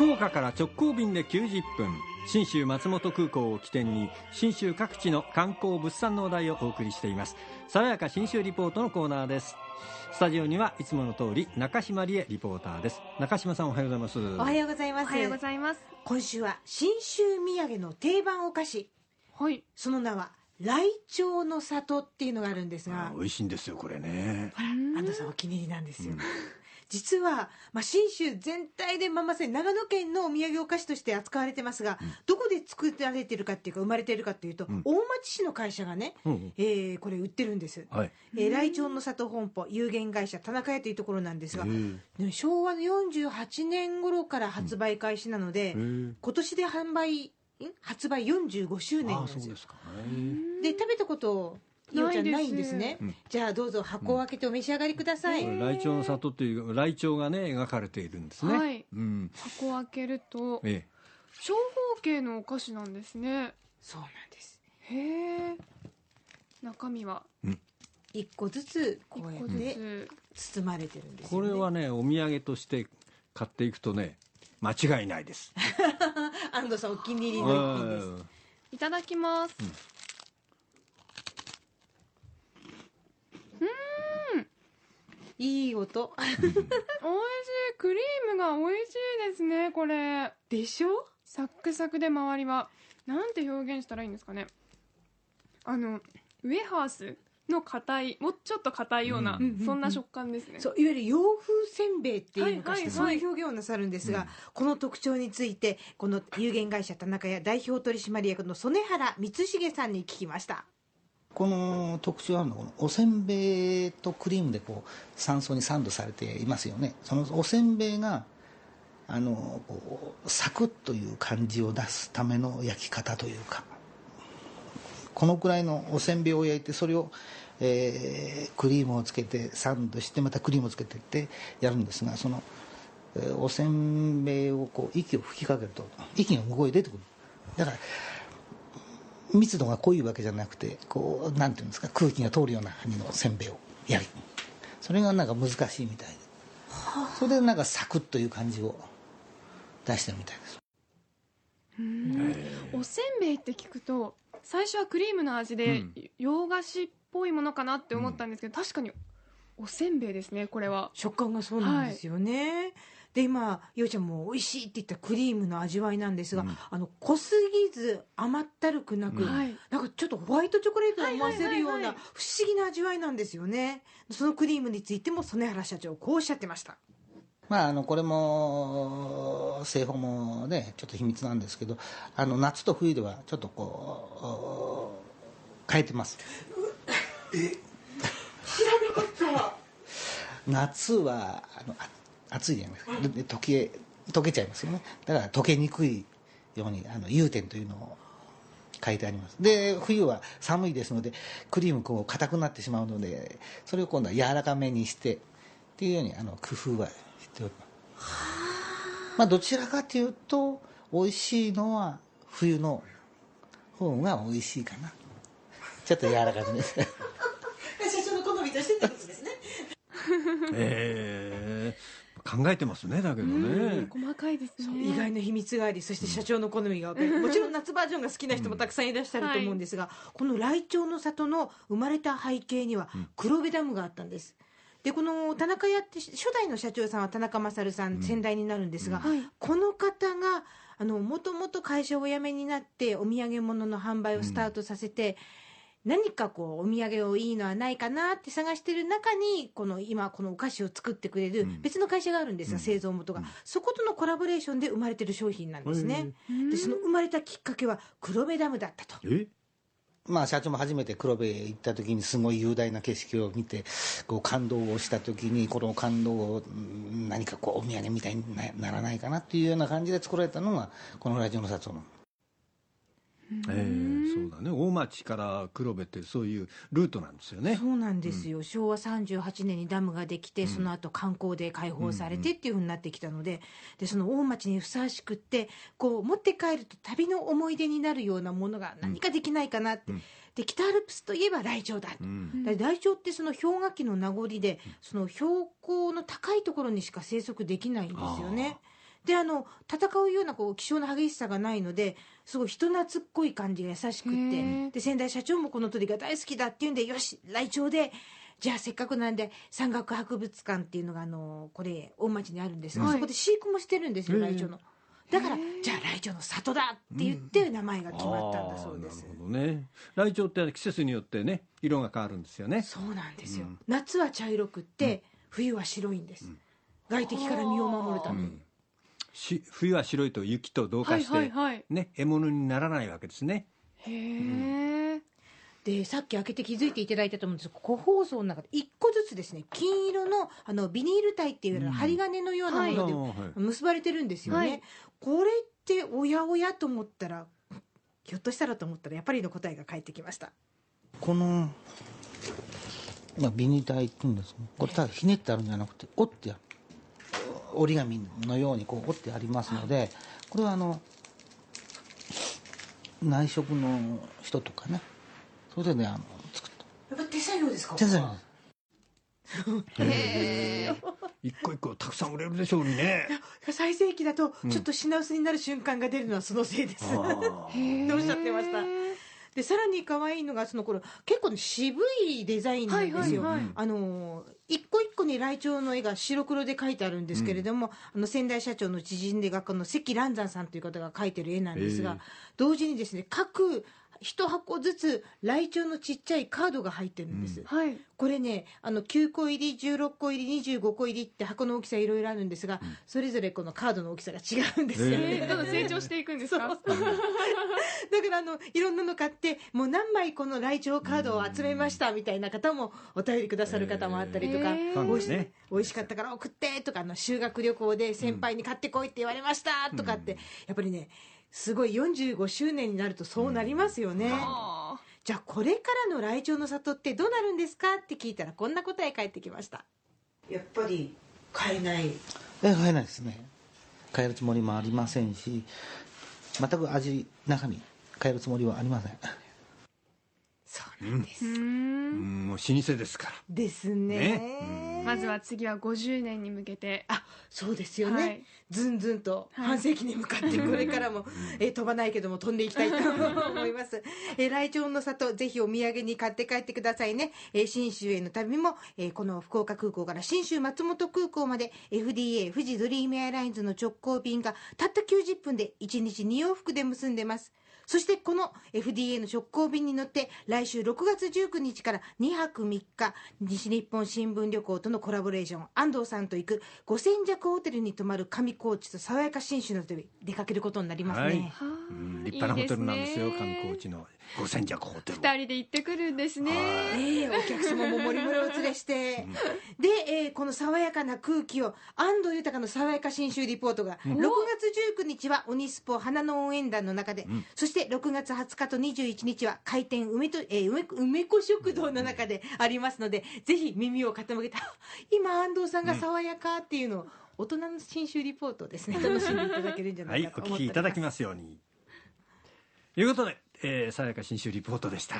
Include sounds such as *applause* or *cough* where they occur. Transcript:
福岡から直行便で90分信州松本空港を起点に信州各地の観光物産の話題をお送りしています。爽やか信州リポートのコーナーです。スタジオにはいつもの通り中島理恵リポーターです。中島さんおはようございます。おはようございます。おはようございます。今週は信州土産の定番お菓子。はい。その名はライチョウの里っていうのがあるんですが。あ美味しいんですよこれね。安藤さんお気に入りなんですよ、実は、まあ、信州全体で、まあ、まさに長野県のお土産お菓子として扱われてますが、どこで作られてるかっていうか生まれてるかっていうと、ん。大町市の会社がね、うんうん。えーこれ売ってるんです、はい。えーライチョウの里本舗有限会社田中屋というところなんですが、昭和の48年頃から発売開始なので、ー。今年で販売ん？発売45周年なあんですよで食べたこといおちゃんなないいですんですね、うん。じゃあどうぞ箱を開けてお召し上がりください、これライチョウの里というライチョウがね描かれているんですね、はい。うん。箱を開けるとえ長方形のお菓子なんですね。そうなんです。へえ。中身は？一個ずつこうやってつ包まれてるんでえすよ、ね、これはねお土産として買っていくとね間違いないです。*laughs* 安藤さんお気に入りの一品です。うん。いただきます、いい音。美味しい。クリームが美味しいですねこれ。でしょ？サックサクで周りは。なんて表現したらいいんですかね。あのウエハースの硬いもうちょっと硬いような、うんそんな食感ですね。そういわゆる洋風せんべいっていうのかして、はいはい。はいそういう表現をなさるんですが、うん。この特徴についてこの有限会社田中屋代表取締役の曽根原光重さんに聞きましたこの特徴あるのはこのおせんべいとクリームでこう3層にサンドされていますよね。そのおせんべいがあのこうサクッという感じを出すための焼き方というかこのくらいのおせんべいを焼いてそれを、えークリームをつけてサンドしてまたクリームをつけてってやるんですがその、えーおせんべいをこう息を吹きかけると息が向こうへ出てくる。だから密度が濃いわけじゃなくてこうなんていうんですか空気が通るような感じのせんべいをやる。それがなんか難しいみたいで。それでなんかサクッという感じを出してるみたいです。おせんべいって聞くと最初はクリームの味で、うん。洋菓子っぽいものかなって思ったんですけど、確かにおせんべいですねこれは。食感がそうなんですよね、で今ようちゃんも美味しいって言ったクリームの味わいなんですが、うん。あの濃すぎず甘ったるくなく、なんかちょっとホワイトチョコレートを思わせるような不思議な味わいなんですよね。そのクリームについても曽根原社長こうおっしゃってました。まああのこれも製法もねちょっと秘密なんですけどあの夏と冬ではちょっとこう変えてます。*laughs* 夏はあのあ暑いじゃないですか。で溶け溶けちゃいますよね。だから溶けにくいようにあの融点というのを書いてあります。で冬は寒いですのでクリームこう硬くなってしまうのでそれを今度は柔らかめにしてっていうようにあの工夫はしております。まあどちらかというと美味しいのは冬の方が美味しいかな。ちょっと柔らかめです。*laughs* 社長の好みとしてってことですね。*laughs* *laughs* ええ考えてますねだけどね。細かいですね。意外な秘密がありそして社長の好みが分かるもちろん夏バージョンが好きな人もたくさんいらっしゃると思うんですが、このライチョウの里の生まれた背景には黒部ダムがあったんです。でこの田中屋って初代の社長さんは田中勝さん、先代になるんですが、はい。この方があのもともと会社をお辞めになってお土産物の販売をスタートさせて、何かこうお土産をいいのはないかなって探してる中にこの今このお菓子を作ってくれる別の会社があるんですが、製造元が、そことのコラボレーションで生まれてる商品なんですね、でその生まれたきっかけは黒部ダムだったと。え？まあ社長も初めて黒部へ行った時にすごい雄大な景色を見てこう感動をした時にこの感動をうん何かこうお土産みたいになならないかなっていうような感じで作られたのがこのラジオの里のええそうだね。大町から黒部ってそういうルートなんですよね。そうなんですよ、昭和38年にダムができて、その後観光で開放されてっていうふうになってきたのででその大町にふさわしくってこう持って帰ると旅の思い出になるようなものが何かできないかなって、で北アルプスといえばライチョウだ、うん。だライチョウってその氷河期の名残でその標高の高いところにしか生息できないんですよね。であの戦うようなこう気性の激しさがないのですごい人懐っこい感じが優しくっへてー。で先代社長もこの鳥が大好きだっていうんでよし来鳥でじゃあせっかくなんで山岳博物館っていうのがあのこれ大町にあるんです。が、はい。そこで飼育もしてるんですよへー。ライチョウの。だからじゃあライチョウの里だって言って名前が決まったんだそうです、あーなるほどね。ライチョウって季節によってね色が変わるんですよね。そうなんですよ、うん。夏は茶色くって、冬は白いんです、外敵から身を守るために、うんし冬は白いと雪と同はい化して、はいはいね獲物にならないわけですね。へえでさっき開けて気づいていただいたと思うんですが個包装の中で1個ずつですね金色のあのビニール体っていうような針金のようなもので結ばれてるんですよね、はい。これっておやおやと思ったらひょっとしたらと思ったらやっぱりの答えが返ってきました。この、まあ、ビニタイって言うんですけどこれただひねってあるんじゃなくて折ってある折り紙のようにこう折ってありますのでこれはあの内職の人とかねそれでねあの作っやっぱ手作業ですか？た手作業です。へえ一個一個たくさん売れるでしょうにね。最盛期だとちょっと品薄になる瞬間が出るのはそのせいです、あー。*laughs* どうおっしゃってました？でさらに可愛いのがその頃結構ね渋いデザインなんですよ、あの一個一個にライチョウの絵が白黒で描いてあるんですけれども、あの先代社長の知人で画家の関蘭山さんという方が描いてる絵なんですが、同時にですね各一箱ずつライチョウのちっちゃいカードが入ってるんです、はい。これねあの9個入り16個入り25個入りって箱の大きさいろいろあるんですが、それぞれこのカードの大きさが違うんですよね、へえーどんどん成長していくんですか？そう。*laughs* だからあのいろんなの買ってもう何枚この来庁カードを集めましたみたいな方もお便りくださる方もあったりとか、へー。おいし美味しかったから送ってとかあの修学旅行で先輩に買ってこいって言われましたとかって、やっぱりねすごい45周年になるとそうなりますよね、あ。じゃあこれからの来庁の里ってどうなるんですかって聞いたらこんな答え返ってきました。やっぱり買えない。え買えないですね。変えるつもりもありませんし全く味中身変えるつもりはありませんです、ーうんんもう老舗ですから。ですね。ね。まずは次は50年に向けて。あそうですよね、はい。ずんずんとはい。半世紀に向かってこれからも、えー飛ばないけども飛んでいきたいと思います、えー、ライチョウの里ぜひお土産に買って帰ってくださいね、え州への旅も、えーこの福岡空港から信州松本空港まで FDA 富士ドリームエアラインズの直行便がたった90分で1日2往復で結んでます。そしてこの FDA の直行便に乗って来週6月19日から2泊3日西日本新聞旅行とのコラボレーション安藤さんと行く五千弱ホテルに泊まる上高地と爽やか新州の旅出かけることになりますね、はい。はあうん立派なホテルなんですよ。いいね。観光地の五千弱ホテル。二人で行ってくるんですね。ええお客様ももりもりお連れして、で、えーこの爽やかな空気を安藤豊の爽やか新州リポートが、6月19日はオニスポ花の応援団の中で、そして6月20日と21日は開店梅と、えー梅梅子食堂の中でありますので、ぜひ耳を傾けて、あ今安藤さんが爽やかっていうのを、大人の新州リポートをですね、*laughs* 楽しんでいただけるんじゃなはいいかと思っております。お聞きいただきますように。ということで、えー、さやか新州リポートでした